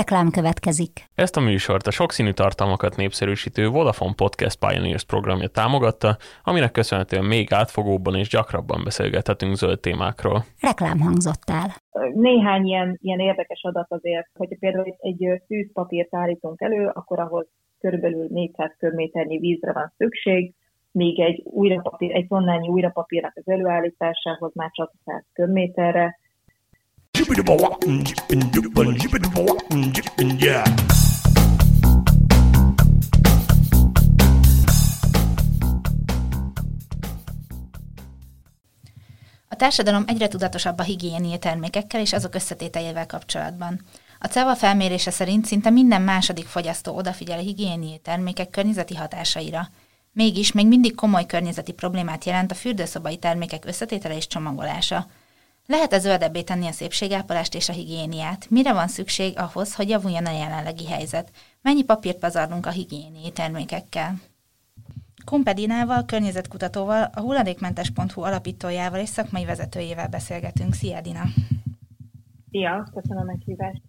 Reklám következik. Ezt a műsort a sokszínű tartalmakat népszerűsítő Vodafone Podcast Pioneers programja támogatta, aminek köszönhetően még átfogóbban és gyakrabban beszélgethetünk zöld témákról. Reklám hangzott el. Néhány ilyen, ilyen érdekes adat azért, hogyha például egy fűzpapírt állítunk elő, akkor ahhoz körülbelül 400 köbméternyi vízre van szükség, míg egy, újrapapír, egy tonnányi újrapapírnak az előállításához már csak 100 köbméterre, a társadalom egyre tudatosabb a higiéniai termékekkel és azok összetételével kapcsolatban. A CEVA felmérése szerint szinte minden második fogyasztó odafigyel a higiéniai termékek környezeti hatásaira. Mégis még mindig komoly környezeti problémát jelent a fürdőszobai termékek összetétele és csomagolása – lehet-e zöldebbé tenni a szépségápolást és a higiéniát? Mire van szükség ahhoz, hogy javuljon a jelenlegi helyzet? Mennyi papírt pazarlunk a higiéniai termékekkel? Kumpedinával, környezetkutatóval, a hulladékmentes.hu alapítójával és szakmai vezetőjével beszélgetünk. Szia, Dina! Szia, köszönöm a meghívást!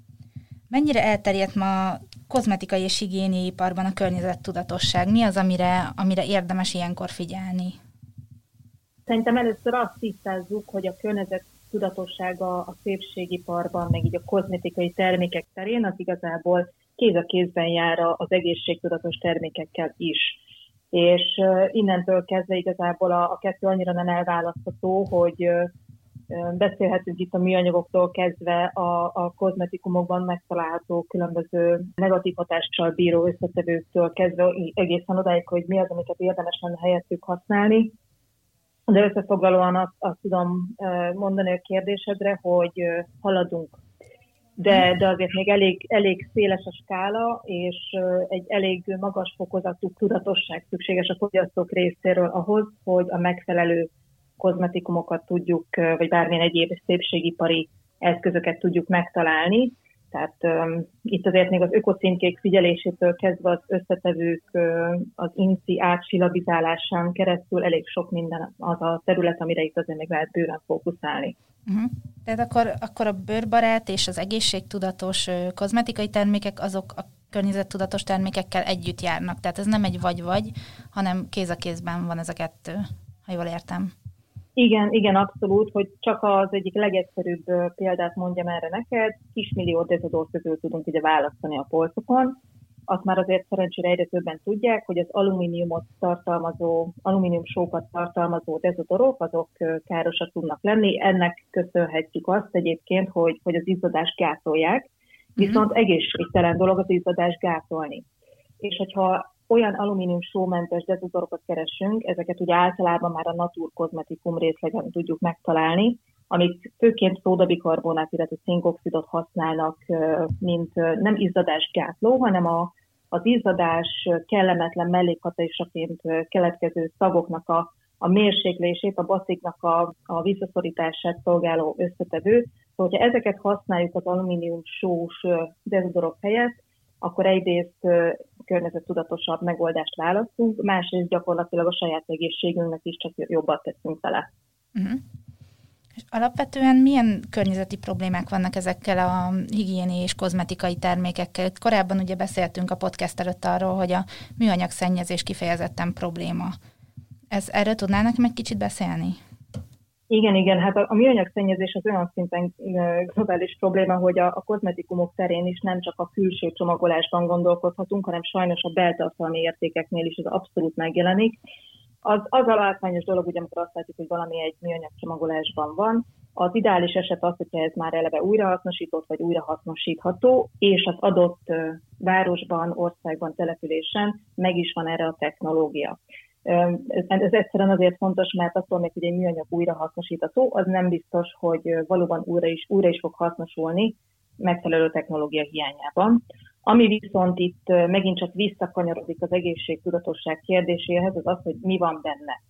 Mennyire elterjedt ma kozmetikai és higiéniai iparban a környezettudatosság? Mi az, amire, amire érdemes ilyenkor figyelni? Szerintem először azt tisztázzuk, hogy a környezet tudatossága a szépségiparban, meg így a kozmetikai termékek terén az igazából kéz a kézben jár az egészségtudatos termékekkel is. És innentől kezdve igazából a, a kettő annyira nem elválasztható, hogy beszélhetünk itt a műanyagoktól kezdve a, a kozmetikumokban megtalálható különböző negatív hatással bíró összetevőktől kezdve egészen odáig, hogy mi az, amiket érdemes lenne helyettük használni de összefoglalóan azt, azt tudom mondani a kérdésedre, hogy haladunk. De, de azért még elég, elég széles a skála, és egy elég magas fokozatú tudatosság szükséges a fogyasztók részéről ahhoz, hogy a megfelelő kozmetikumokat tudjuk, vagy bármilyen egyéb szépségipari eszközöket tudjuk megtalálni, tehát um, itt azért még az ökocímkék figyelésétől kezdve az összetevők, az inci átsilabizálásán keresztül elég sok minden az a terület, amire itt azért még lehet bőven fókuszálni. Uh-huh. Tehát akkor, akkor a bőrbarát és az egészségtudatos kozmetikai termékek azok a környezettudatos termékekkel együtt járnak. Tehát ez nem egy vagy-vagy, hanem kéz a kézben van ez a kettő, ha jól értem. Igen, igen, abszolút, hogy csak az egyik legegyszerűbb példát mondjam erre neked, kismillió dezodor közül tudunk ugye választani a polcokon. Azt már azért szerencsére egyre többen tudják, hogy az alumíniumot tartalmazó, alumínium sókat tartalmazó dezodorok, azok károsak tudnak lenni. Ennek köszönhetjük azt egyébként, hogy, hogy az izzadást gátolják, mhm. viszont egészségtelen dolog az izzadást gátolni. És hogyha olyan alumínium sómentes dezodorokat keresünk, ezeket ugye általában már a Natur kozmetikum részlegen tudjuk megtalálni, amik főként szódabikarbonát, illetve szinkoxidot használnak, mint nem izzadásgátló, hanem a, az izzadás kellemetlen mellékhatásaként keletkező szagoknak a, a mérséklését, a basziknak a, a visszaszorítását szolgáló összetevő. Szóval, hogyha ezeket használjuk az alumínium sós dezodorok helyett, akkor egyrészt környezettudatosabb megoldást választunk, másrészt gyakorlatilag a saját egészségünknek is csak jobbat teszünk vele. Uh-huh. És alapvetően milyen környezeti problémák vannak ezekkel a higiéni és kozmetikai termékekkel? Korábban ugye beszéltünk a podcast előtt arról, hogy a műanyag szennyezés kifejezetten probléma. Ez, erről tudnál nekem egy kicsit beszélni? Igen, igen, hát a, a műanyag szennyezés az olyan szinten globális probléma, hogy a, a kozmetikumok terén is nem csak a külső csomagolásban gondolkodhatunk, hanem sajnos a beltartalmi értékeknél is ez abszolút megjelenik. Az, az a látványos dolog, ugye, amikor azt látjuk, hogy valami egy műanyag csomagolásban van, az ideális eset az, hogyha ez már eleve újrahasznosított vagy újrahasznosítható, és az adott városban, országban, településen meg is van erre a technológia. Ez egyszerűen azért fontos, mert attól még, hogy egy műanyag újrahasznosítható, az nem biztos, hogy valóban újra is, újra is fog hasznosulni megfelelő technológia hiányában. Ami viszont itt megint csak visszakanyarodik az egészségtudatosság kérdéséhez, az az, hogy mi van benne.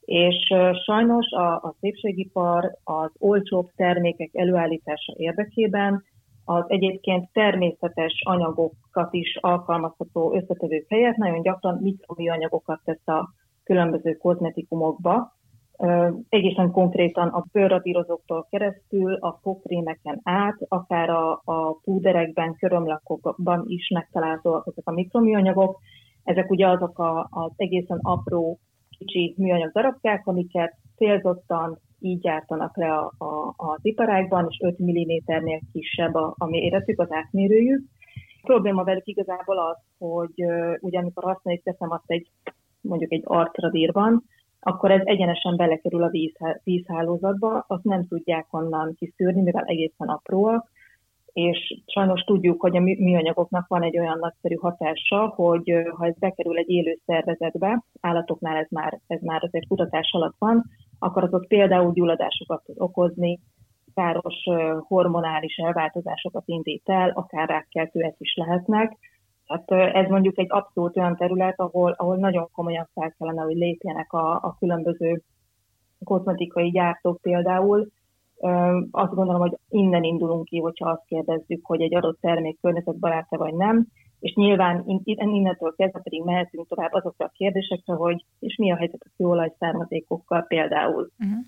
És sajnos a, a szépségipar az olcsóbb termékek előállítása érdekében az egyébként természetes anyagokat is alkalmazható összetevők helyett nagyon gyakran mikroműanyagokat tesz a különböző kozmetikumokba, egészen konkrétan a bőrradírozóktól keresztül, a fogkrémeken át, akár a, a púderekben, körömlakokban is megtalálhatóak ezek a mikroműanyagok. Ezek ugye azok a, az egészen apró, kicsi műanyag darabkák, amiket célzottan így gyártanak le a, a, az iparágban, és 5 mm-nél kisebb a, a méretük, az átmérőjük. A probléma velük igazából az, hogy ugye amikor használjuk, teszem azt egy mondjuk egy arcradírban, akkor ez egyenesen belekerül a víz, vízhálózatba, azt nem tudják onnan kiszűrni, mivel egészen apróak, és sajnos tudjuk, hogy a műanyagoknak van egy olyan nagyszerű hatása, hogy ha ez bekerül egy élő szervezetbe, állatoknál ez már, ez már azért kutatás alatt van, akkor az ott például gyulladásokat tud okozni, káros hormonális elváltozásokat indít el, akár rákkeltőek is lehetnek, tehát ez mondjuk egy abszolút olyan terület, ahol, ahol nagyon komolyan fel kellene, hogy lépjenek a, a különböző kozmetikai gyártók például. Azt gondolom, hogy innen indulunk ki, hogyha azt kérdezzük, hogy egy adott termék környezetbarát vagy nem, és nyilván innentől kezdve pedig mehetünk tovább azokra a kérdésekre, hogy és mi a helyzet a kőolaj származékokkal például. Uh-huh.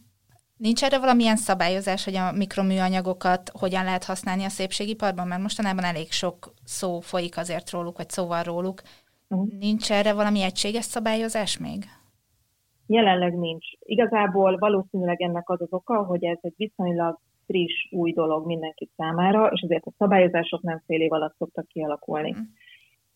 Nincs erre valamilyen szabályozás, hogy a mikroműanyagokat hogyan lehet használni a szépségiparban? Mert mostanában elég sok szó folyik azért róluk, vagy szóval róluk. Uh-huh. Nincs erre valami egységes szabályozás még? Jelenleg nincs. Igazából valószínűleg ennek az az oka, hogy ez egy viszonylag friss, új dolog mindenki számára, és ezért a szabályozások nem fél év alatt szoktak kialakulni. Uh-huh.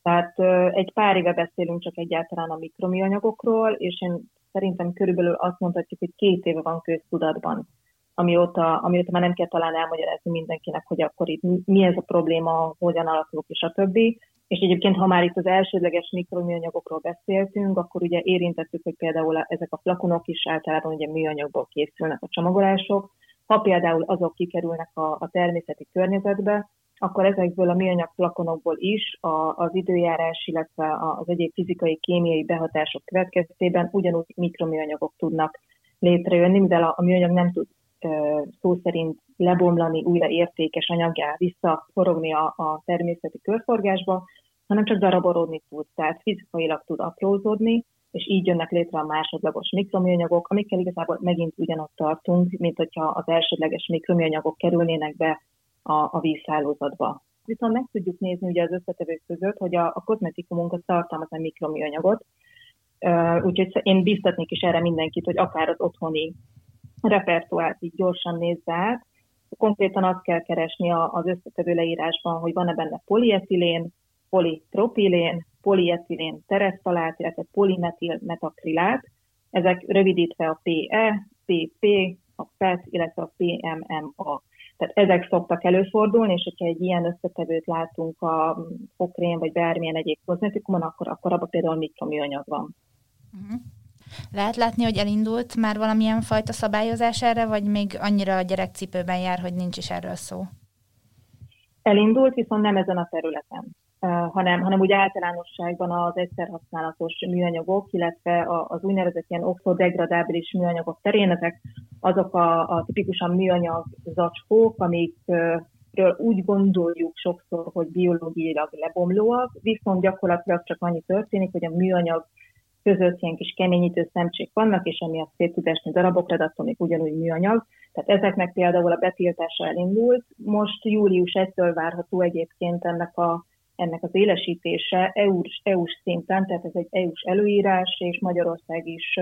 Tehát egy pár éve beszélünk csak egyáltalán a mikroműanyagokról, és én szerintem körülbelül azt mondhatjuk, hogy két éve van köztudatban, amióta, amióta már nem kell talán elmagyarázni mindenkinek, hogy akkor itt mi ez a probléma, hogyan alakulok, és a többi. És egyébként, ha már itt az elsődleges mikroműanyagokról beszéltünk, akkor ugye érintettük, hogy például ezek a flakonok is általában ugye műanyagból készülnek a csomagolások. Ha például azok kikerülnek a, a természeti környezetbe, akkor ezekből a műanyag flakonokból is a, az időjárás, illetve az egyéb fizikai, kémiai behatások következtében ugyanúgy mikroműanyagok tudnak létrejönni, mivel a, a műanyag nem tud szó szerint lebomlani, újra értékes anyaggá visszaforogni a, a természeti körforgásba, hanem csak darabolódni tud, tehát fizikailag tud aprózódni, és így jönnek létre a másodlagos mikroműanyagok, amikkel igazából megint ugyanott tartunk, mint hogyha az elsődleges mikroműanyagok kerülnének be a, a vízhálózatba. Viszont meg tudjuk nézni ugye az összetevők között, hogy a, a kozmetikumunk az tartalmaz a mikroműanyagot, úgyhogy én biztatnék is erre mindenkit, hogy akár az otthoni repertoárt így gyorsan nézze át. Konkrétan azt kell keresni az összetevő leírásban, hogy van-e benne polietilén, polipropilén, polietilén teresztalát, illetve polimetil metakrilát. Ezek rövidítve a PE, PP, a PET, illetve a PMMA. Tehát ezek szoktak előfordulni, és hogyha egy ilyen összetevőt látunk a fokrén vagy bármilyen egyéb kozmetikumon, akkor, akkor abban például mikroműanyag van. Uh-huh. Lehet látni, hogy elindult már valamilyen fajta szabályozás erre, vagy még annyira a gyerekcipőben jár, hogy nincs is erről szó? Elindult, viszont nem ezen a területen hanem, hanem úgy általánosságban az egyszerhasználatos műanyagok, illetve az úgynevezett ilyen oxodegradábilis műanyagok terén, ezek azok a, a tipikusan műanyag zacskók, amikről úgy gondoljuk sokszor, hogy biológiailag lebomlóak, viszont gyakorlatilag csak annyi történik, hogy a műanyag között ilyen kis keményítő szemcsék vannak, és emiatt szét tud esni darabokra, de attól még ugyanúgy műanyag. Tehát ezeknek például a betiltása elindult. Most július 1-től várható egyébként ennek a ennek az élesítése EU-s, EU-s szinten, tehát ez egy EU-s előírás, és Magyarország is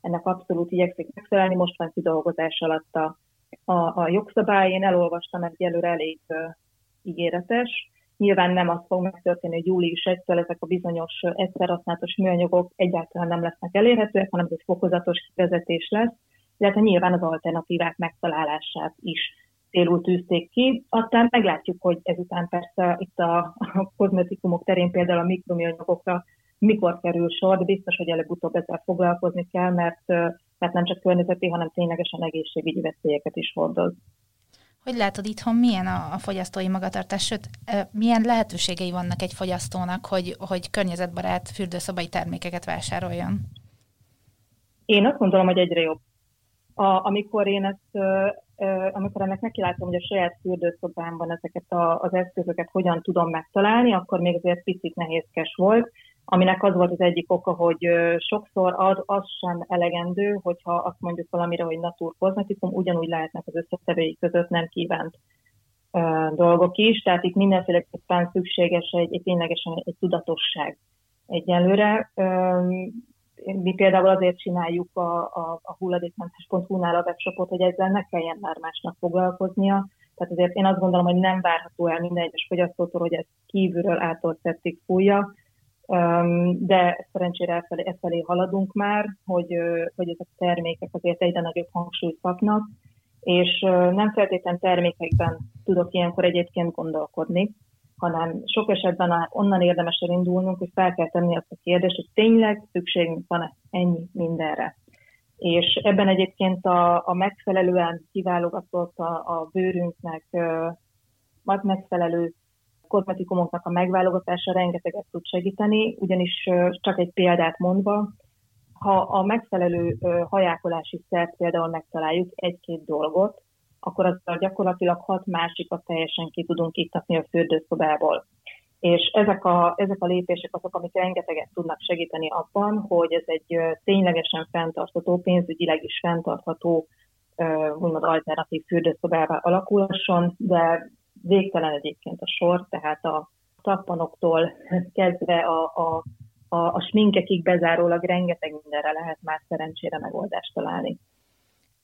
ennek abszolút igyekszik megfelelni. Most van kidolgozás alatt a, a, a jogszabály. Én elolvastam, ez előre elég uh, ígéretes. Nyilván nem az fog megtörténni, hogy július 1 ezek a bizonyos egyszerhasználatos műanyagok egyáltalán nem lesznek elérhetőek, hanem ez egy fokozatos vezetés lesz, illetve nyilván az alternatívák megtalálását is célul tűzték ki. Aztán meglátjuk, hogy ezután persze itt a, a kozmetikumok terén például a mikroműanyagokra mikor kerül sor, de biztos, hogy előbb-utóbb ezzel foglalkozni kell, mert, mert nem csak környezeti, hanem ténylegesen egészségügyi veszélyeket is hordoz. Hogy látod itthon, milyen a, a fogyasztói magatartás, sőt, milyen lehetőségei vannak egy fogyasztónak, hogy, hogy környezetbarát fürdőszobai termékeket vásároljon? Én azt gondolom, hogy egyre jobb. A, amikor én ezt amikor ennek nekilátom, hogy a saját fürdőszobámban ezeket a, az eszközöket hogyan tudom megtalálni, akkor még azért picit nehézkes volt, aminek az volt az egyik oka, hogy sokszor az, az sem elegendő, hogyha azt mondjuk valamire, hogy natur kozmetikum, ugyanúgy lehetnek az összetevői között nem kívánt dolgok is, tehát itt mindenféleképpen szükséges egy, egy ténylegesen egy, tudatosság egyelőre. Mi például azért csináljuk a, a, a hulladékmentes.hu-nál a webshopot, hogy ezzel ne kelljen már másnak foglalkoznia. Tehát azért én azt gondolom, hogy nem várható el minden egyes fogyasztótól, hogy ez kívülről ától szettik fújja, de szerencsére efelé, efelé haladunk már, hogy, hogy ezek a termékek azért egyre nagyobb hangsúlyt kapnak, és nem feltétlenül termékekben tudok ilyenkor egyébként gondolkodni, hanem sok esetben onnan érdemes elindulnunk, hogy fel kell tenni azt a kérdést, hogy tényleg szükségünk van ennyi mindenre. És ebben egyébként a, a megfelelően kiválogatott a, a bőrünknek a megfelelő kozmetikumoknak a megválogatása rengeteget tud segíteni, ugyanis csak egy példát mondva, ha a megfelelő hajákolási szert például megtaláljuk egy-két dolgot, akkor azzal gyakorlatilag hat másikat teljesen ki tudunk iktatni a fürdőszobából. És ezek a, ezek a lépések azok, amik rengeteget tudnak segíteni abban, hogy ez egy ténylegesen fenntartható, pénzügyileg is fenntartható úgymond alternatív fürdőszobává alakulhasson, de végtelen egyébként a sor, tehát a tappanoktól kezdve a, a, a, a sminkekig bezárólag rengeteg mindenre lehet már szerencsére megoldást találni.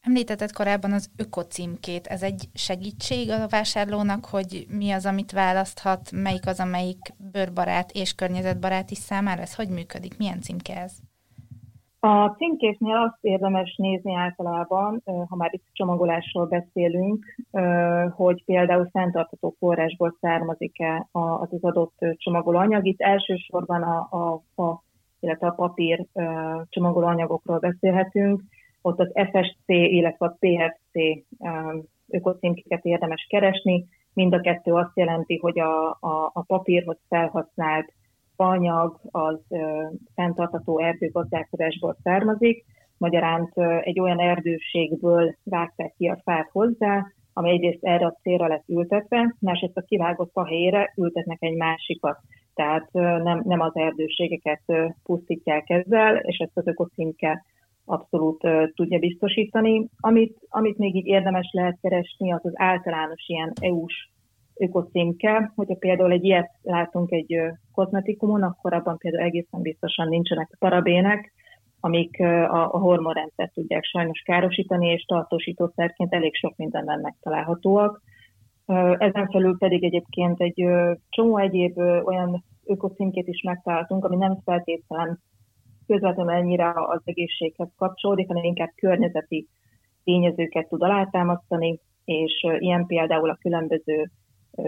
Említetted korábban az ökocímkét. Ez egy segítség a vásárlónak, hogy mi az, amit választhat, melyik az, amelyik bőrbarát és környezetbarát is számára? Ez hogy működik? Milyen címke ez? A címkéknél azt érdemes nézni általában, ha már itt csomagolásról beszélünk, hogy például fenntartható forrásból származik-e az az adott csomagolóanyag. Itt elsősorban a, a fa, illetve a papír csomagolóanyagokról beszélhetünk. Ott az FSC, illetve a PFC ökocímkéket érdemes keresni. Mind a kettő azt jelenti, hogy a, a, a papírhoz felhasznált anyag az fenntartható erdőgazdálkodásból származik, magyarán egy olyan erdőségből vágták ki a fát hozzá, ami egyrészt erre a célra lett ültetve, másrészt a kivágott fa ültetnek egy másikat. Tehát nem, nem az erdőségeket pusztítják ezzel, és ezt az ökocímke abszolút tudja biztosítani. Amit, amit még így érdemes lehet keresni, az az általános ilyen EU-s ökocímke, hogyha például egy ilyet látunk egy kozmetikumon, akkor abban például egészen biztosan nincsenek parabének, amik a, a hormonrendszert tudják sajnos károsítani, és tartósítószerként elég sok mindenben megtalálhatóak. Ezen felül pedig egyébként egy csomó egyéb olyan ökocímkét is megtaláltunk, ami nem feltétlenül közvetlenül ennyire az egészséghez kapcsolódik, hanem inkább környezeti tényezőket tud alátámasztani, és ilyen például a különböző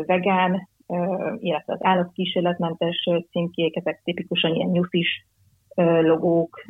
vegán, illetve az állatkísérletmentes címkék, ezek tipikusan ilyen nyuszis logók,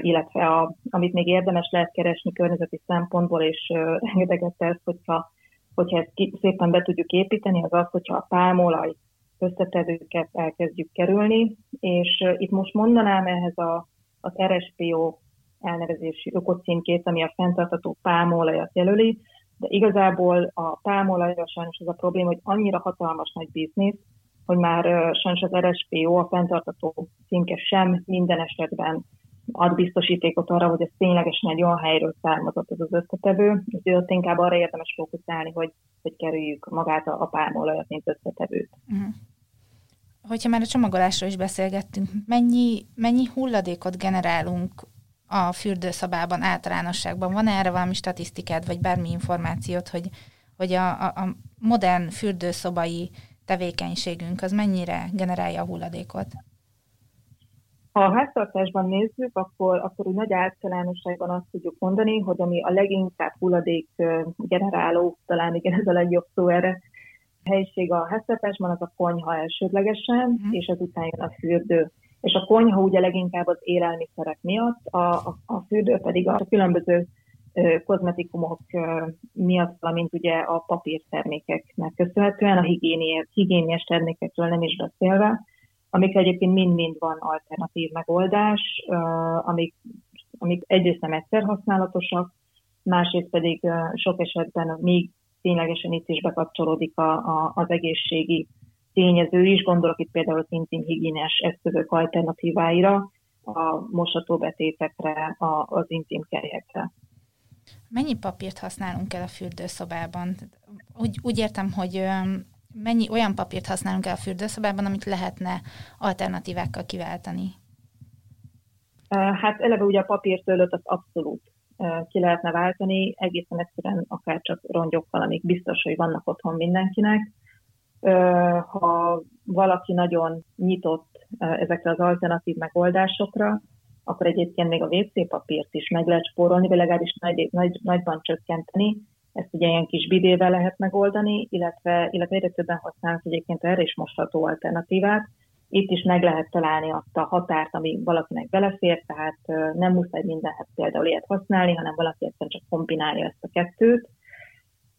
illetve a, amit még érdemes lehet keresni környezeti szempontból, és rengeteget tesz, hogyha, hogyha ezt szépen be tudjuk építeni, az az, hogyha a pálmolaj összetevőket elkezdjük kerülni, és itt most mondanám ehhez a, az RSPO elnevezési ökocímkét, ami a fenntartató pálmolajat jelöli, de igazából a pálmolajra sajnos az a probléma, hogy annyira hatalmas nagy biznisz, hogy már sajnos az RSPO, a fenntartató címke sem minden esetben ad biztosítékot arra, hogy ez ténylegesen egy olyan helyről származott ez az összetevő, és ott inkább arra érdemes fókuszálni, hogy, hogy kerüljük magát a, a pálmolajat, mint összetevőt. Uh-huh. Hogyha már a csomagolásról is beszélgettünk, mennyi, mennyi hulladékot generálunk a fürdőszobában általánosságban? Van erre valami statisztikád, vagy bármi információt, hogy, hogy a, a, a modern fürdőszobai tevékenységünk az mennyire generálja a hulladékot? Ha a háztartásban nézzük, akkor, akkor úgy nagy általánosságban azt tudjuk mondani, hogy ami a leginkább hulladék generáló, talán igen, ez a legjobb szó erre, helyiség a háztartásban, az a konyha elsődlegesen, uh-huh. és ezután jön a fürdő és a konyha ugye leginkább az élelmiszerek miatt, a, a, a fürdő pedig a különböző kozmetikumok miatt, valamint ugye a papírtermékeknek köszönhetően, a higiéniás, higiéniás termékekről nem is beszélve, amikre egyébként mind-mind van alternatív megoldás, amik, amik egyrészt nem egyszer használatosak, másrészt pedig sok esetben még ténylegesen itt is bekapcsolódik a, a, az egészségi tényező is, gondolok itt például az intim higiéniás eszközök alternatíváira, a mosatóbetétekre, az intim kelyekre. Mennyi papírt használunk el a fürdőszobában? Úgy, úgy értem, hogy mennyi olyan papírt használunk el a fürdőszobában, amit lehetne alternatívákkal kiváltani? Hát eleve ugye a papírtőlőt az abszolút ki lehetne váltani, egészen egyszerűen akár csak rongyokkal, amik biztos, hogy vannak otthon mindenkinek. Ha valaki nagyon nyitott ezekre az alternatív megoldásokra, akkor egyébként még a WC papírt is meg lehet spórolni, vagy legalábbis nagy, nagy, nagyban csökkenteni. Ezt ugye ilyen kis bidével lehet megoldani, illetve, illetve egyre többen használnak egyébként erre is mosható alternatívát. Itt is meg lehet találni azt a határt, ami valakinek belefér, tehát nem muszáj mindenhez például ilyet használni, hanem valaki egyszerűen csak kombinálja ezt a kettőt.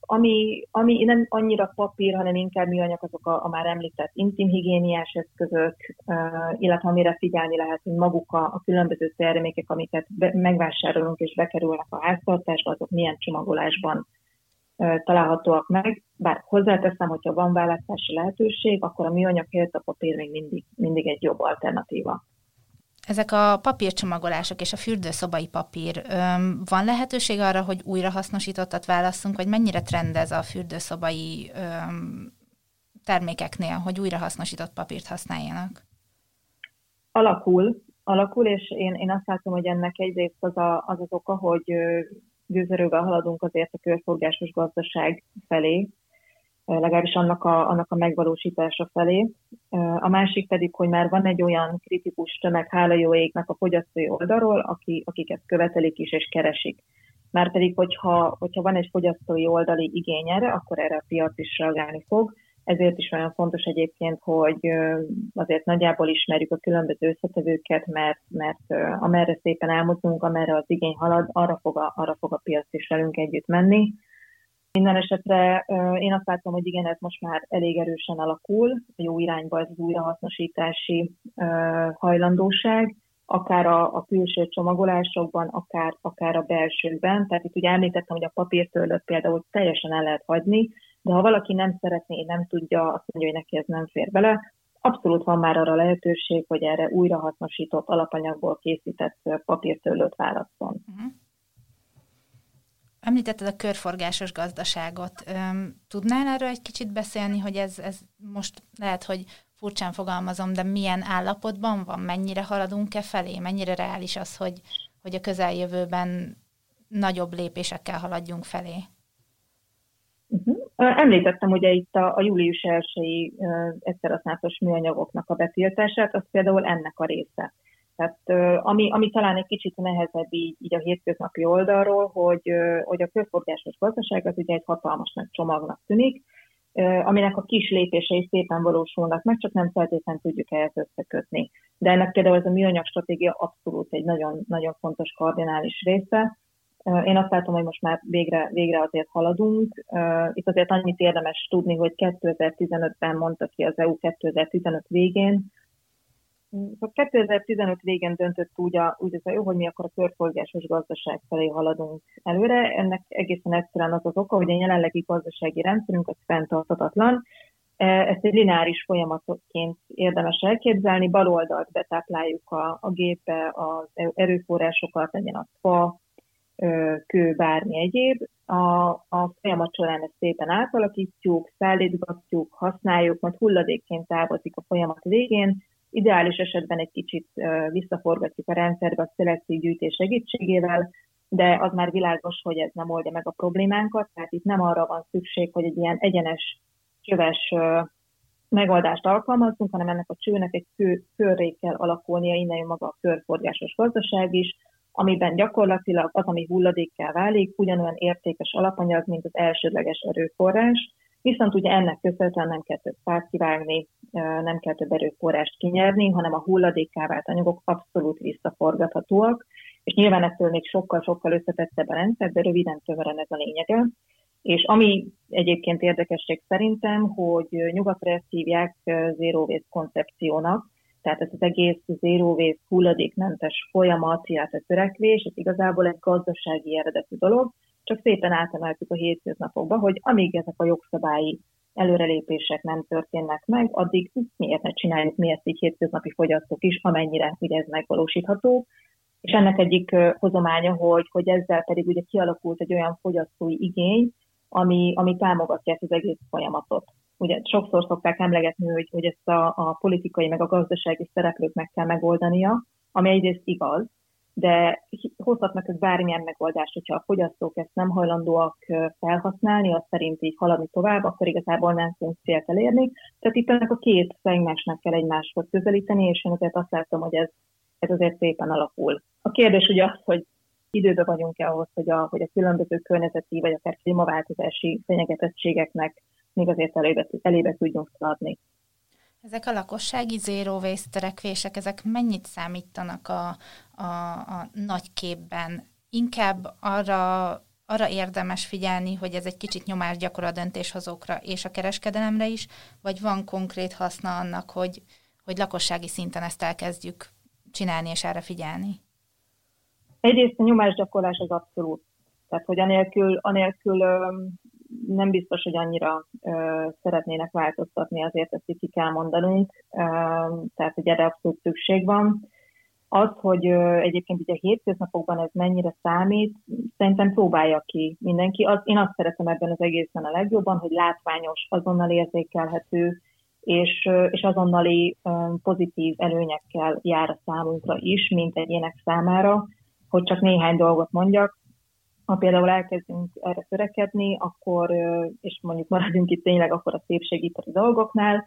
Ami, ami nem annyira papír, hanem inkább műanyag, azok a, a már említett intimhigiéniás eszközök, illetve amire figyelni lehet, hogy maguk a, a különböző termékek, amiket be, megvásárolunk és bekerülnek a háztartásba, azok milyen csomagolásban találhatóak meg. Bár hozzáteszem, hogyha van választási lehetőség, akkor a műanyag helyett a papír még mindig, mindig egy jobb alternatíva. Ezek a papírcsomagolások és a fürdőszobai papír, van lehetőség arra, hogy újrahasznosítottat válasszunk, vagy mennyire trendez a fürdőszobai termékeknél, hogy újrahasznosított papírt használjanak? Alakul, alakul, és én, én azt látom, hogy ennek egyrészt az a, az, az oka, hogy gőzerővel haladunk azért a körforgásos gazdaság felé, legalábbis annak a, annak a megvalósítása felé. A másik pedig, hogy már van egy olyan kritikus tömeg, hála jó égnek a fogyasztói oldalról, aki, akik ezt követelik is és keresik. Már pedig, hogyha, hogyha van egy fogyasztói oldali igény erre, akkor erre a piac is reagálni fog. Ezért is olyan fontos egyébként, hogy azért nagyjából ismerjük a különböző összetevőket, mert, mert amerre szépen elmozdulunk, amerre az igény halad, arra fog a, arra fog a piac is velünk együtt menni minden esetre én azt látom, hogy igen, ez most már elég erősen alakul, jó irányba ez az újrahasznosítási hajlandóság, akár a, a külső csomagolásokban, akár, akár a belsőkben. Tehát itt ugye említettem, hogy a papírtőlőt például teljesen el lehet hagyni, de ha valaki nem szeretné, nem tudja, azt mondja, hogy neki ez nem fér bele, abszolút van már arra lehetőség, hogy erre újrahasznosított alapanyagból készített papírtőlőt válasszon. Uh-huh. Említetted a körforgásos gazdaságot. Tudnál erről egy kicsit beszélni, hogy ez, ez most lehet, hogy furcsán fogalmazom, de milyen állapotban van, mennyire haladunk-e felé, mennyire reális az, hogy, hogy a közeljövőben nagyobb lépésekkel haladjunk felé? Uh-huh. Említettem ugye itt a, a július 1-i uh, egyszerhasználatos műanyagoknak a betiltását, az például ennek a része. Tehát ami, ami talán egy kicsit nehezebb így, így a hétköznapi oldalról, hogy, hogy a körforgásos gazdaság az ugye egy hatalmas nagy csomagnak tűnik, aminek a kis lépései szépen valósulnak meg, csak nem feltétlenül tudjuk ehhez összekötni. De ennek például ez a műanyag stratégia abszolút egy nagyon, nagyon fontos kardinális része. Én azt látom, hogy most már végre, végre azért haladunk. Itt azért annyit érdemes tudni, hogy 2015-ben mondta ki az EU 2015 végén, 2015 végén döntött úgy, a, úgy az jó, hogy mi akkor a körforgásos gazdaság felé haladunk előre. Ennek egészen egyszerűen az az oka, hogy a jelenlegi gazdasági rendszerünk az fenntarthatatlan. E, ezt egy lineáris folyamatként érdemes elképzelni, bal oldalt betápláljuk a, a gépbe az erőforrásokat, legyen a fa, kő, bármi egyéb. A, a folyamat során ezt szépen átalakítjuk, szállítgatjuk, használjuk, majd hulladékként távozik a folyamat végén, Ideális esetben egy kicsit visszaforgatjuk a rendszerbe a szelektív gyűjtés segítségével, de az már világos, hogy ez nem oldja meg a problémánkat, tehát itt nem arra van szükség, hogy egy ilyen egyenes, csöves megoldást alkalmazzunk, hanem ennek a csőnek egy kő, körré kell alakulnia, innen jön maga a körforgásos gazdaság is, amiben gyakorlatilag az, ami hulladékkel válik, ugyanolyan értékes alapanyag, mint az elsődleges erőforrás, Viszont ugye ennek köszönhetően nem kell több fát kivágni, nem kell több erőforrást kinyerni, hanem a hulladékká vált anyagok abszolút visszaforgathatóak, és nyilván ettől még sokkal-sokkal összetettebb a rendszer, de röviden tömören ez a lényege. És ami egyébként érdekesség szerintem, hogy nyugatra ezt hívják zero waste koncepciónak, tehát ez az egész zero waste hulladékmentes folyamat, illetve törekvés, ez igazából egy gazdasági eredetű dolog, csak szépen átemeltük a hétköznapokba, hogy amíg ezek a jogszabályi előrelépések nem történnek meg, addig miért ne csináljuk mi ezt így hétköznapi fogyasztók is, amennyire ugye ez megvalósítható. És ennek egyik hozománya, hogy, hogy ezzel pedig ugye kialakult egy olyan fogyasztói igény, ami, ami támogatja ezt az egész folyamatot. Ugye sokszor szokták emlegetni, hogy, hogy ezt a, a politikai meg a gazdasági szereplőknek kell megoldania, ami egyrészt igaz, de hozhatnak ők bármilyen megoldást, hogyha a fogyasztók ezt nem hajlandóak felhasználni, azt szerint így haladni tovább, akkor igazából nem fogunk célt elérni. Tehát itt ennek a két szegmensnek kell egymáshoz közelíteni, és én azért azt látom, hogy ez, ez azért szépen alakul. A kérdés ugye az, hogy időben vagyunk-e ahhoz, hogy a, hogy a különböző környezeti vagy akár klímaváltozási fenyegetettségeknek még azért elébe, elébe tudjunk feladni. Ezek a lakossági zero waste ezek mennyit számítanak a, a, a nagy képben? Inkább arra, arra érdemes figyelni, hogy ez egy kicsit nyomást gyakor a döntéshozókra és a kereskedelemre is, vagy van konkrét haszna annak, hogy, hogy lakossági szinten ezt elkezdjük csinálni és erre figyelni? Egyrészt a nyomásgyakorlás az abszolút. Tehát, hogy anélkül, anélkül nem biztos, hogy annyira ö, szeretnének változtatni, azért ezt ki kell mondanunk, ö, tehát hogy erre abszolút szükség van. Az, hogy ö, egyébként ugye a hétköznapokban ez mennyire számít, szerintem próbálja ki mindenki. Az, én azt szeretem ebben az egészen a legjobban, hogy látványos, azonnal érzékelhető, és, és azonnali pozitív előnyekkel jár a számunkra is, mint egyének számára, hogy csak néhány dolgot mondjak ha például elkezdünk erre törekedni, akkor, és mondjuk maradjunk itt tényleg akkor a szépségipari dolgoknál,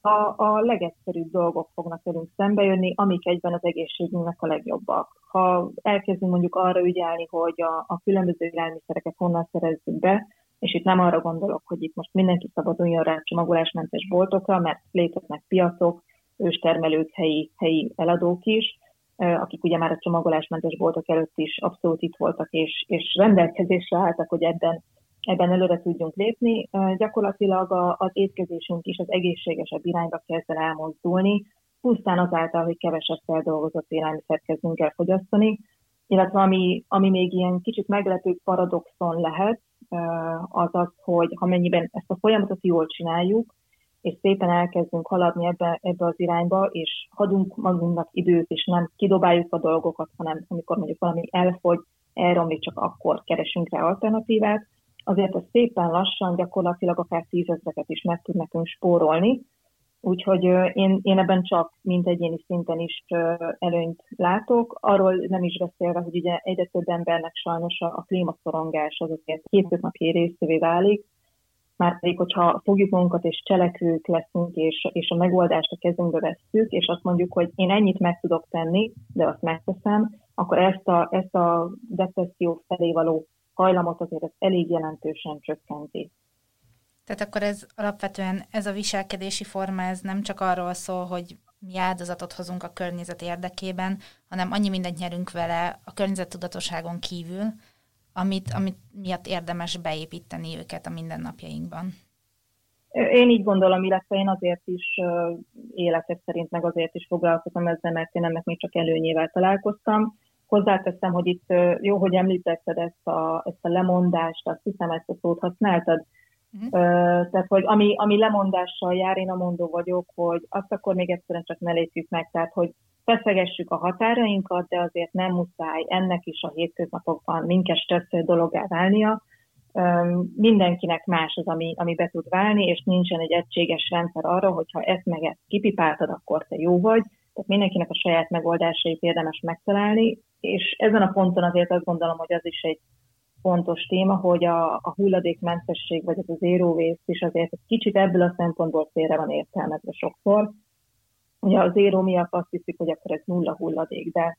a, a legegyszerűbb dolgok fognak velünk szembe jönni, amik egyben az egészségünknek a legjobbak. Ha elkezdünk mondjuk arra ügyelni, hogy a, a különböző élelmiszereket honnan szerezzük be, és itt nem arra gondolok, hogy itt most mindenki szabaduljon rá csomagolásmentes boltokra, mert léteznek piacok, őstermelők, helyi, helyi eladók is, akik ugye már a csomagolásmentes boltok előtt is abszolút itt voltak, és, és rendelkezésre álltak, hogy ebben, ebben előre tudjunk lépni. Gyakorlatilag a, az étkezésünk is az egészségesebb irányba kezd el elmozdulni, pusztán azáltal, hogy kevesebb feldolgozott élelmiszert kezdünk el fogyasztani, illetve ami, ami még ilyen kicsit meglepő paradoxon lehet, az az, hogy ha mennyiben ezt a folyamatot jól csináljuk, és szépen elkezdünk haladni ebbe, ebbe az irányba, és hadunk magunknak időt, és nem kidobáljuk a dolgokat, hanem amikor mondjuk valami elfogy, elromlik, csak akkor keresünk rá alternatívát, azért ez szépen lassan, gyakorlatilag akár tízezreket is meg tud nekünk spórolni, Úgyhogy én, én ebben csak, mint egyéni szinten is előnyt látok. Arról nem is beszélve, hogy ugye egyre több embernek sajnos a, a klímaszorongás az azért hétköznapi részévé válik, már pedig, hogyha fogjuk magunkat és cselekvők leszünk, és, és a megoldást a kezünkbe vesszük, és azt mondjuk, hogy én ennyit meg tudok tenni, de azt megteszem, akkor ezt a, ezt a depresszió felé való hajlamot azért ez elég jelentősen csökkenti. Tehát akkor ez alapvetően ez a viselkedési forma, ez nem csak arról szól, hogy mi áldozatot hozunk a környezet érdekében, hanem annyi mindent nyerünk vele a környezettudatosságon kívül, amit, amit miatt érdemes beépíteni őket a mindennapjainkban? Én így gondolom, illetve én azért is életek szerint, meg azért is foglalkozom ezzel, mert én ennek még csak előnyével találkoztam. Hozzáteszem, hogy itt jó, hogy említetted ezt a, ezt a lemondást, azt hiszem ezt a szót használtad, Uh-huh. Tehát, hogy ami, ami lemondással jár, én a mondó vagyok, hogy azt akkor még egyszerűen csak ne lépjük meg, tehát, hogy feszegessük a határainkat, de azért nem muszáj ennek is a hétköznapokban minket stressző dologá válnia. Mindenkinek más az, ami, ami be tud válni, és nincsen egy egységes rendszer arra, hogyha ezt meg ezt kipipáltad, akkor te jó vagy. Tehát mindenkinek a saját megoldásait érdemes megtalálni, és ezen a ponton azért azt gondolom, hogy az is egy fontos téma, hogy a, a hulladékmentesség, vagy az az zero is azért egy kicsit ebből a szempontból félre van értelmezve sokszor, Ugye az éró miatt azt hiszik, hogy akkor ez nulla hulladék, de,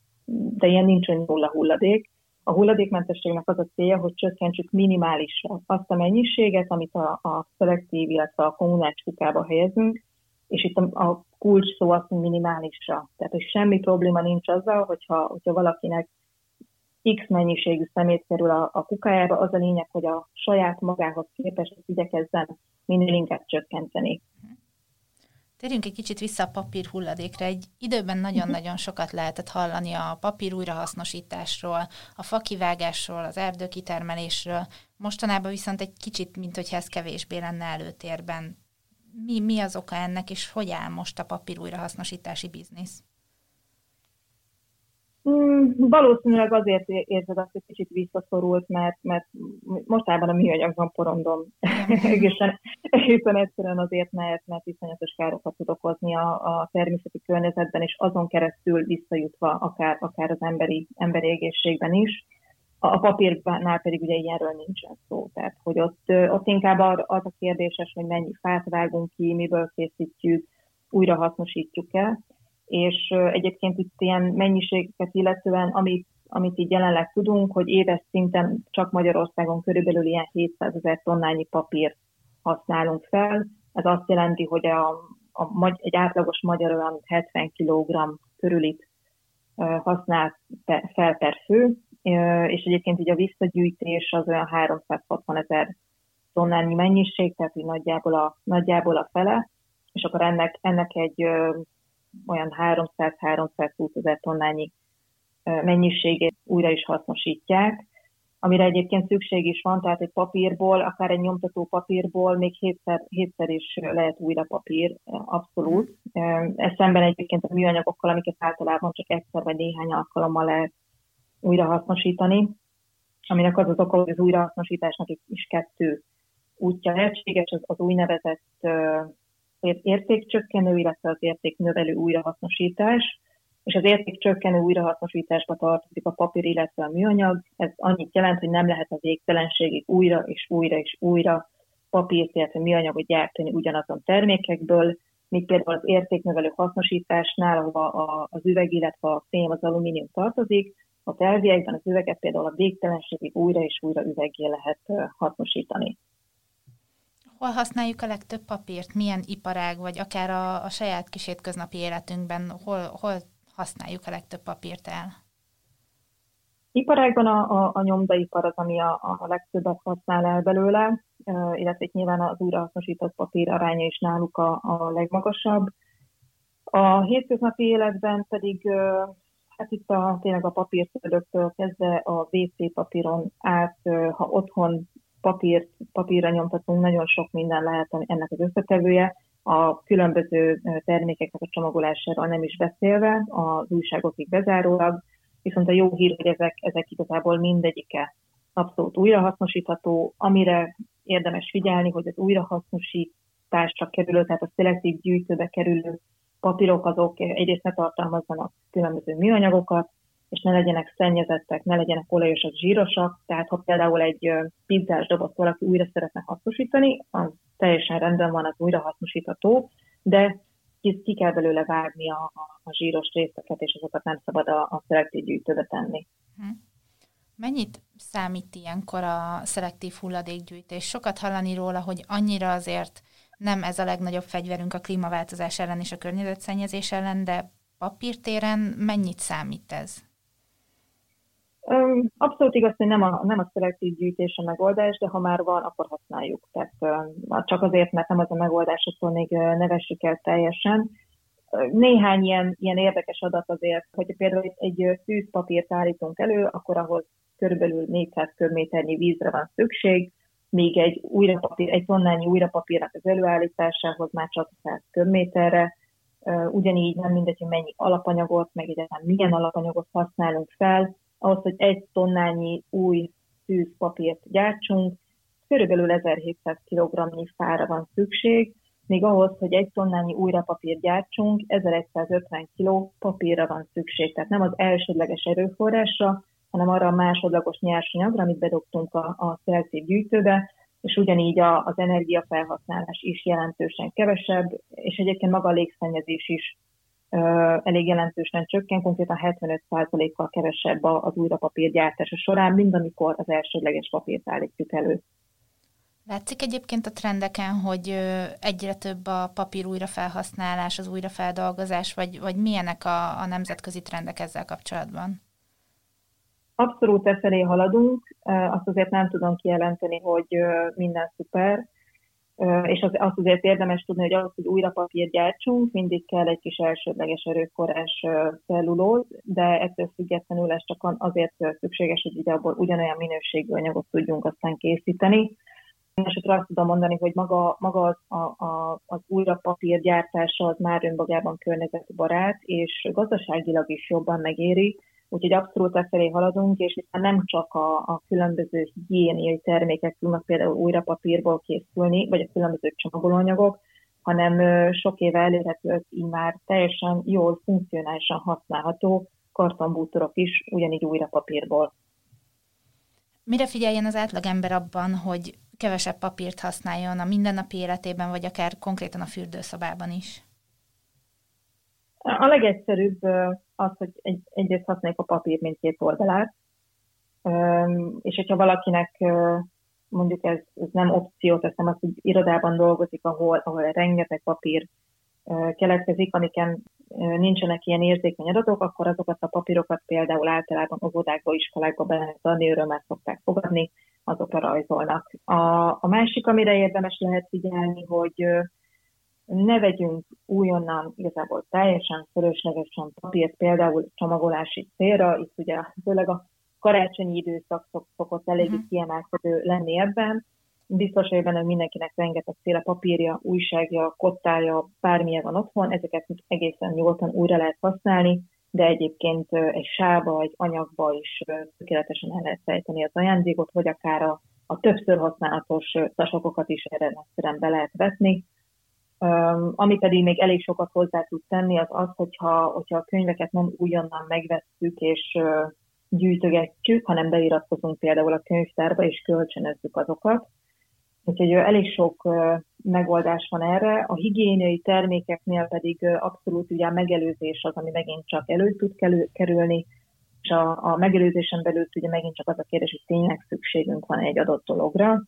de ilyen nincs, hogy nulla hulladék. A hulladékmentességnek az a célja, hogy csökkentsük minimálisra azt a mennyiséget, amit a, a szelektív, illetve a kommunális kukába helyezünk, és itt a, a kulcs szó az, hogy minimálisra. Tehát, hogy semmi probléma nincs azzal, hogyha, hogyha valakinek X mennyiségű szemét kerül a, a kukájába, az a lényeg, hogy a saját magához képest igyekezzen minél inkább csökkenteni. Térjünk egy kicsit vissza a papír hulladékra. Egy időben nagyon-nagyon sokat lehetett hallani a papír újrahasznosításról, a fakivágásról, az erdőkitermelésről. Mostanában viszont egy kicsit, mint hogyha ez kevésbé lenne előtérben. Mi, mi az oka ennek, és hogy áll most a papír újrahasznosítási biznisz? Mm, valószínűleg azért érzed azt, hogy kicsit visszaszorult, mert, mert mostában a műanyag van porondom. egészen, egészen egyszerűen azért, mert, mert iszonyatos károkat tud okozni a, a természeti környezetben, és azon keresztül visszajutva akár, akár az emberi, emberi egészségben is. A, a papírnál pedig ugye ilyenről nincsen szó. Tehát, hogy ott, ott inkább az a kérdéses, hogy mennyi fát vágunk ki, miből készítjük, újra hasznosítjuk el és egyébként itt ilyen mennyiségeket illetően, amit, amit így jelenleg tudunk, hogy éves szinten csak Magyarországon körülbelül ilyen 700 ezer tonnányi papírt használunk fel. Ez azt jelenti, hogy a, a, egy átlagos magyar olyan 70 kg körülit használ fel per fő, és egyébként így a visszagyűjtés az olyan 360 ezer tonnányi mennyiség, tehát így nagyjából a, nagyjából a fele, és akkor ennek, ennek egy olyan 300-320 ezer tonnányi mennyiségét újra is hasznosítják, amire egyébként szükség is van, tehát egy papírból, akár egy nyomtató papírból még hétszer, hétszer is lehet újra papír, abszolút. Ez szemben egyébként a műanyagokkal, amiket általában csak egyszer vagy néhány alkalommal lehet újra hasznosítani, aminek az az oka, hogy az újrahasznosításnak is kettő útja lehetséges, az, az úgynevezett értékcsökkenő, illetve az értéknövelő újrahasznosítás, és az értékcsökkenő újrahasznosításba tartozik a papír, illetve a műanyag. Ez annyit jelent, hogy nem lehet az végtelenségig újra és újra és újra papírt, illetve műanyagot gyártani ugyanazon termékekből, míg például az értéknövelő hasznosításnál, ahova az üveg, illetve a fém, az alumínium tartozik, a felviekben az üveget például a végtelenségig újra és újra üveggé lehet hasznosítani. Hol használjuk a legtöbb papírt? Milyen iparág, vagy akár a, a saját kis hétköznapi életünkben, hol, hol használjuk a legtöbb papírt el? Iparágban a, a, a nyomdaipar az, ami a, a legtöbbet használ el belőle, illetve nyilván az újrahasznosított papír aránya is náluk a, a legmagasabb. A hétköznapi életben pedig hát itt a, tényleg a papírszöldöktől kezdve a WC papíron át, ha otthon papírt, papírra nyomtatunk, nagyon sok minden lehet ennek az összetevője, a különböző termékeknek a csomagolásáról nem is beszélve, az újságokig bezárólag, viszont a jó hír, hogy ezek, ezek igazából mindegyike abszolút újrahasznosítható, amire érdemes figyelni, hogy az újrahasznosítás csak kerülő, tehát a szelektív gyűjtőbe kerülő papírok azok egyrészt ne tartalmazzanak különböző műanyagokat, és ne legyenek szennyezettek, ne legyenek olajosak, zsírosak. Tehát ha például egy pizzás dobozt valaki újra szeretne hasznosítani, az teljesen rendben van, az újra hasznosítható, de ki, kell belőle vágni a, a, a zsíros részeket, és azokat nem szabad a, a szelektív gyűjtőbe tenni. Hm. Mennyit számít ilyenkor a szelektív hulladékgyűjtés? Sokat hallani róla, hogy annyira azért nem ez a legnagyobb fegyverünk a klímaváltozás ellen és a környezetszennyezés ellen, de papírtéren mennyit számít ez? Abszolút igaz, hogy nem a, nem a szelektív gyűjtés a megoldás, de ha már van, akkor használjuk. Tehát csak azért, mert nem az a megoldás, attól még nevessük el teljesen. Néhány ilyen, ilyen érdekes adat azért, hogy például egy fűzpapírt állítunk elő, akkor ahhoz körülbelül 400 köbméternyi vízre van szükség, míg egy, újrapapír, egy tonnányi újrapapírnak az előállításához már csak 100 köbméterre, ugyanígy nem mindegy, hogy mennyi alapanyagot, meg egyáltalán milyen alapanyagot használunk fel, ahhoz, hogy egy tonnányi új papírt gyártsunk, körülbelül 1700 kg fára van szükség, még ahhoz, hogy egy tonnányi újrapapírt gyártsunk, 1150 kg papírra van szükség. Tehát nem az elsődleges erőforrásra, hanem arra a másodlagos nyersanyagra, amit bedobtunk a, a szelektív gyűjtőbe, és ugyanígy a, az energiafelhasználás is jelentősen kevesebb, és egyébként maga a légszennyezés is elég jelentősen csökken, konkrétan 75%-kal kevesebb az újrapapír gyártása során, mint amikor az elsődleges papírt állítjuk elő. Látszik egyébként a trendeken, hogy egyre több a papír újrafelhasználás, az újrafeldolgozás, vagy, vagy milyenek a, a nemzetközi trendek ezzel kapcsolatban? Abszolút e felé haladunk, azt azért nem tudom kijelenteni, hogy minden szuper, és az, azt azért érdemes tudni, hogy ahhoz, hogy újra papír gyártsunk, mindig kell egy kis elsődleges erőforrás cellulóz, de ettől függetlenül ez csak azért szükséges, hogy ugye abból ugyanolyan minőségű anyagot tudjunk aztán készíteni. Esetre azt tudom mondani, hogy maga, maga az, a, a, az újra papír gyártása az már önmagában környezetbarát, és gazdaságilag is jobban megéri, Úgyhogy abszolút e felé haladunk, és itt nem csak a, a különböző higiéniai termékek tudnak például újra papírból készülni, vagy a különböző csomagolóanyagok, hanem sok éve elérhető így már teljesen jól, funkcionálisan használható kartonbútorok is, ugyanígy újra papírból. Mire figyeljen az átlagember abban, hogy kevesebb papírt használjon a mindennapi életében, vagy akár konkrétan a fürdőszobában is? A legegyszerűbb az, hogy egy, egyrészt használjuk a papír mindkét oldalát, és hogyha valakinek mondjuk ez, ez nem opció, teszem azt, hogy irodában dolgozik, ahol, ahol rengeteg papír keletkezik, amiken nincsenek ilyen érzékeny adatok, akkor azokat a papírokat például általában óvodákba, iskolákba be lehet adni, örömmel szokták fogadni, azokra rajzolnak. A, a másik, amire érdemes lehet figyelni, hogy ne vegyünk újonnan igazából teljesen fölöslegesen papírt, például csomagolási célra, itt ugye főleg a karácsonyi időszak szokott eléggé uh-huh. kiemelkedő lenni ebben. Biztos hogy benne, mindenkinek rengeteg féle papírja, újságja, kottája, bármilyen van otthon, ezeket egészen nyugodtan újra lehet használni, de egyébként egy sába, egy anyagba is tökéletesen el lehet fejteni az ajándékot, vagy akár a, a többször használatos tasakokat is erre be lehet vetni ami pedig még elég sokat hozzá tud tenni, az az, hogyha, hogyha a könyveket nem újonnan megvesszük és gyűjtögetjük, hanem beiratkozunk például a könyvtárba és kölcsönözzük azokat. Úgyhogy elég sok megoldás van erre. A higiéniai termékeknél pedig abszolút ugye a megelőzés az, ami megint csak elő tud kerülni, és a, a megelőzésen belül ugye megint csak az a kérdés, hogy tényleg szükségünk van egy adott dologra.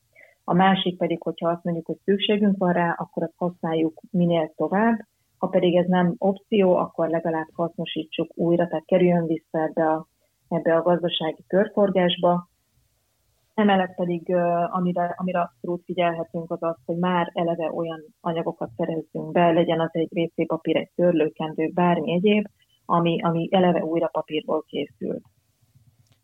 A másik pedig, hogyha azt mondjuk, hogy szükségünk van rá, akkor azt használjuk minél tovább. Ha pedig ez nem opció, akkor legalább hasznosítsuk újra, tehát kerüljön vissza ebbe a, ebbe a gazdasági körforgásba. Emellett pedig, amire, amire abszolút figyelhetünk, az az, hogy már eleve olyan anyagokat szerezzünk be, legyen az egy WC papír, egy törlőkendő, bármi egyéb, ami, ami eleve újra papírból készült.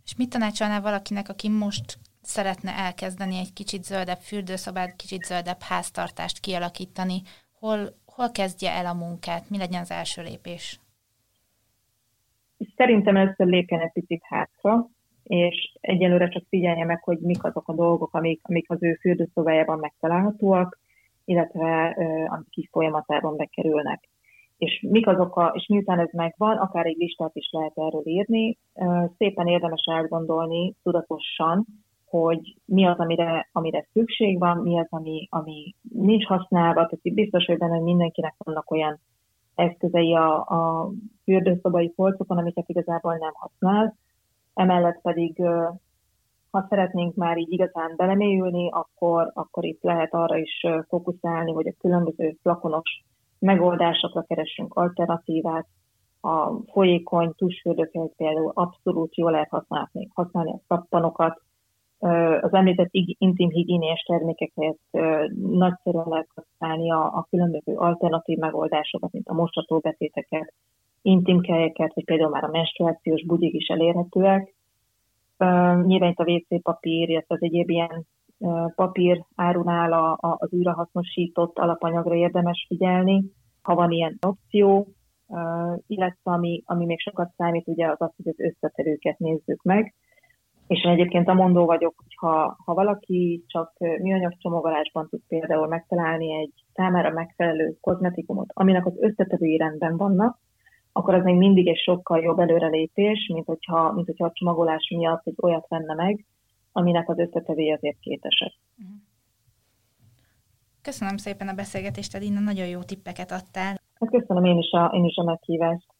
És mit tanácsolnál valakinek, aki most szeretne elkezdeni egy kicsit zöldebb fürdőszobát, kicsit zöldebb háztartást kialakítani, hol, hol kezdje el a munkát, mi legyen az első lépés? Szerintem először lépjen egy picit hátra, és egyelőre csak figyelje meg, hogy mik azok a dolgok, amik, amik az ő fürdőszobájában megtalálhatóak, illetve uh, amik is folyamatában bekerülnek. És mik azok a, és miután ez megvan, akár egy listát is lehet erről írni, uh, szépen érdemes átgondolni tudatosan, hogy mi az, amire, amire szükség van, mi az, ami, ami nincs használva, tehát itt biztos, hogy benne mindenkinek vannak olyan eszközei a, a fürdőszobai polcokon, amiket igazából nem használ. Emellett pedig, ha szeretnénk már így igazán belemélyülni, akkor, akkor itt lehet arra is fókuszálni, hogy a különböző flakonos megoldásokra keressünk alternatívát. A folyékony tusfürdőket például abszolút jól lehet használni, használni a szappanokat, az említett intim higiéniás termékeket nagyszerűen lehet használni a, a különböző alternatív megoldásokat, mint a mosatóbetéteket, intim kelyeket, vagy például már a menstruációs bugyig is elérhetőek. Nyilván itt a WC papír, illetve az egyéb ilyen papír árunál a, a, az újrahasznosított alapanyagra érdemes figyelni, ha van ilyen opció, illetve ami, ami még sokat számít, ugye az az, hogy az összetevőket nézzük meg és én egyébként a mondó vagyok, hogy ha, ha valaki csak műanyag csomagolásban tud például megtalálni egy számára megfelelő kozmetikumot, aminek az összetevői rendben vannak, akkor az még mindig egy sokkal jobb előrelépés, mint hogyha, mint hogyha a csomagolás miatt egy olyat venne meg, aminek az összetevői azért kétesek. Köszönöm szépen a beszélgetést, Edina, nagyon jó tippeket adtál. Hát köszönöm én is a, én is a meghívást.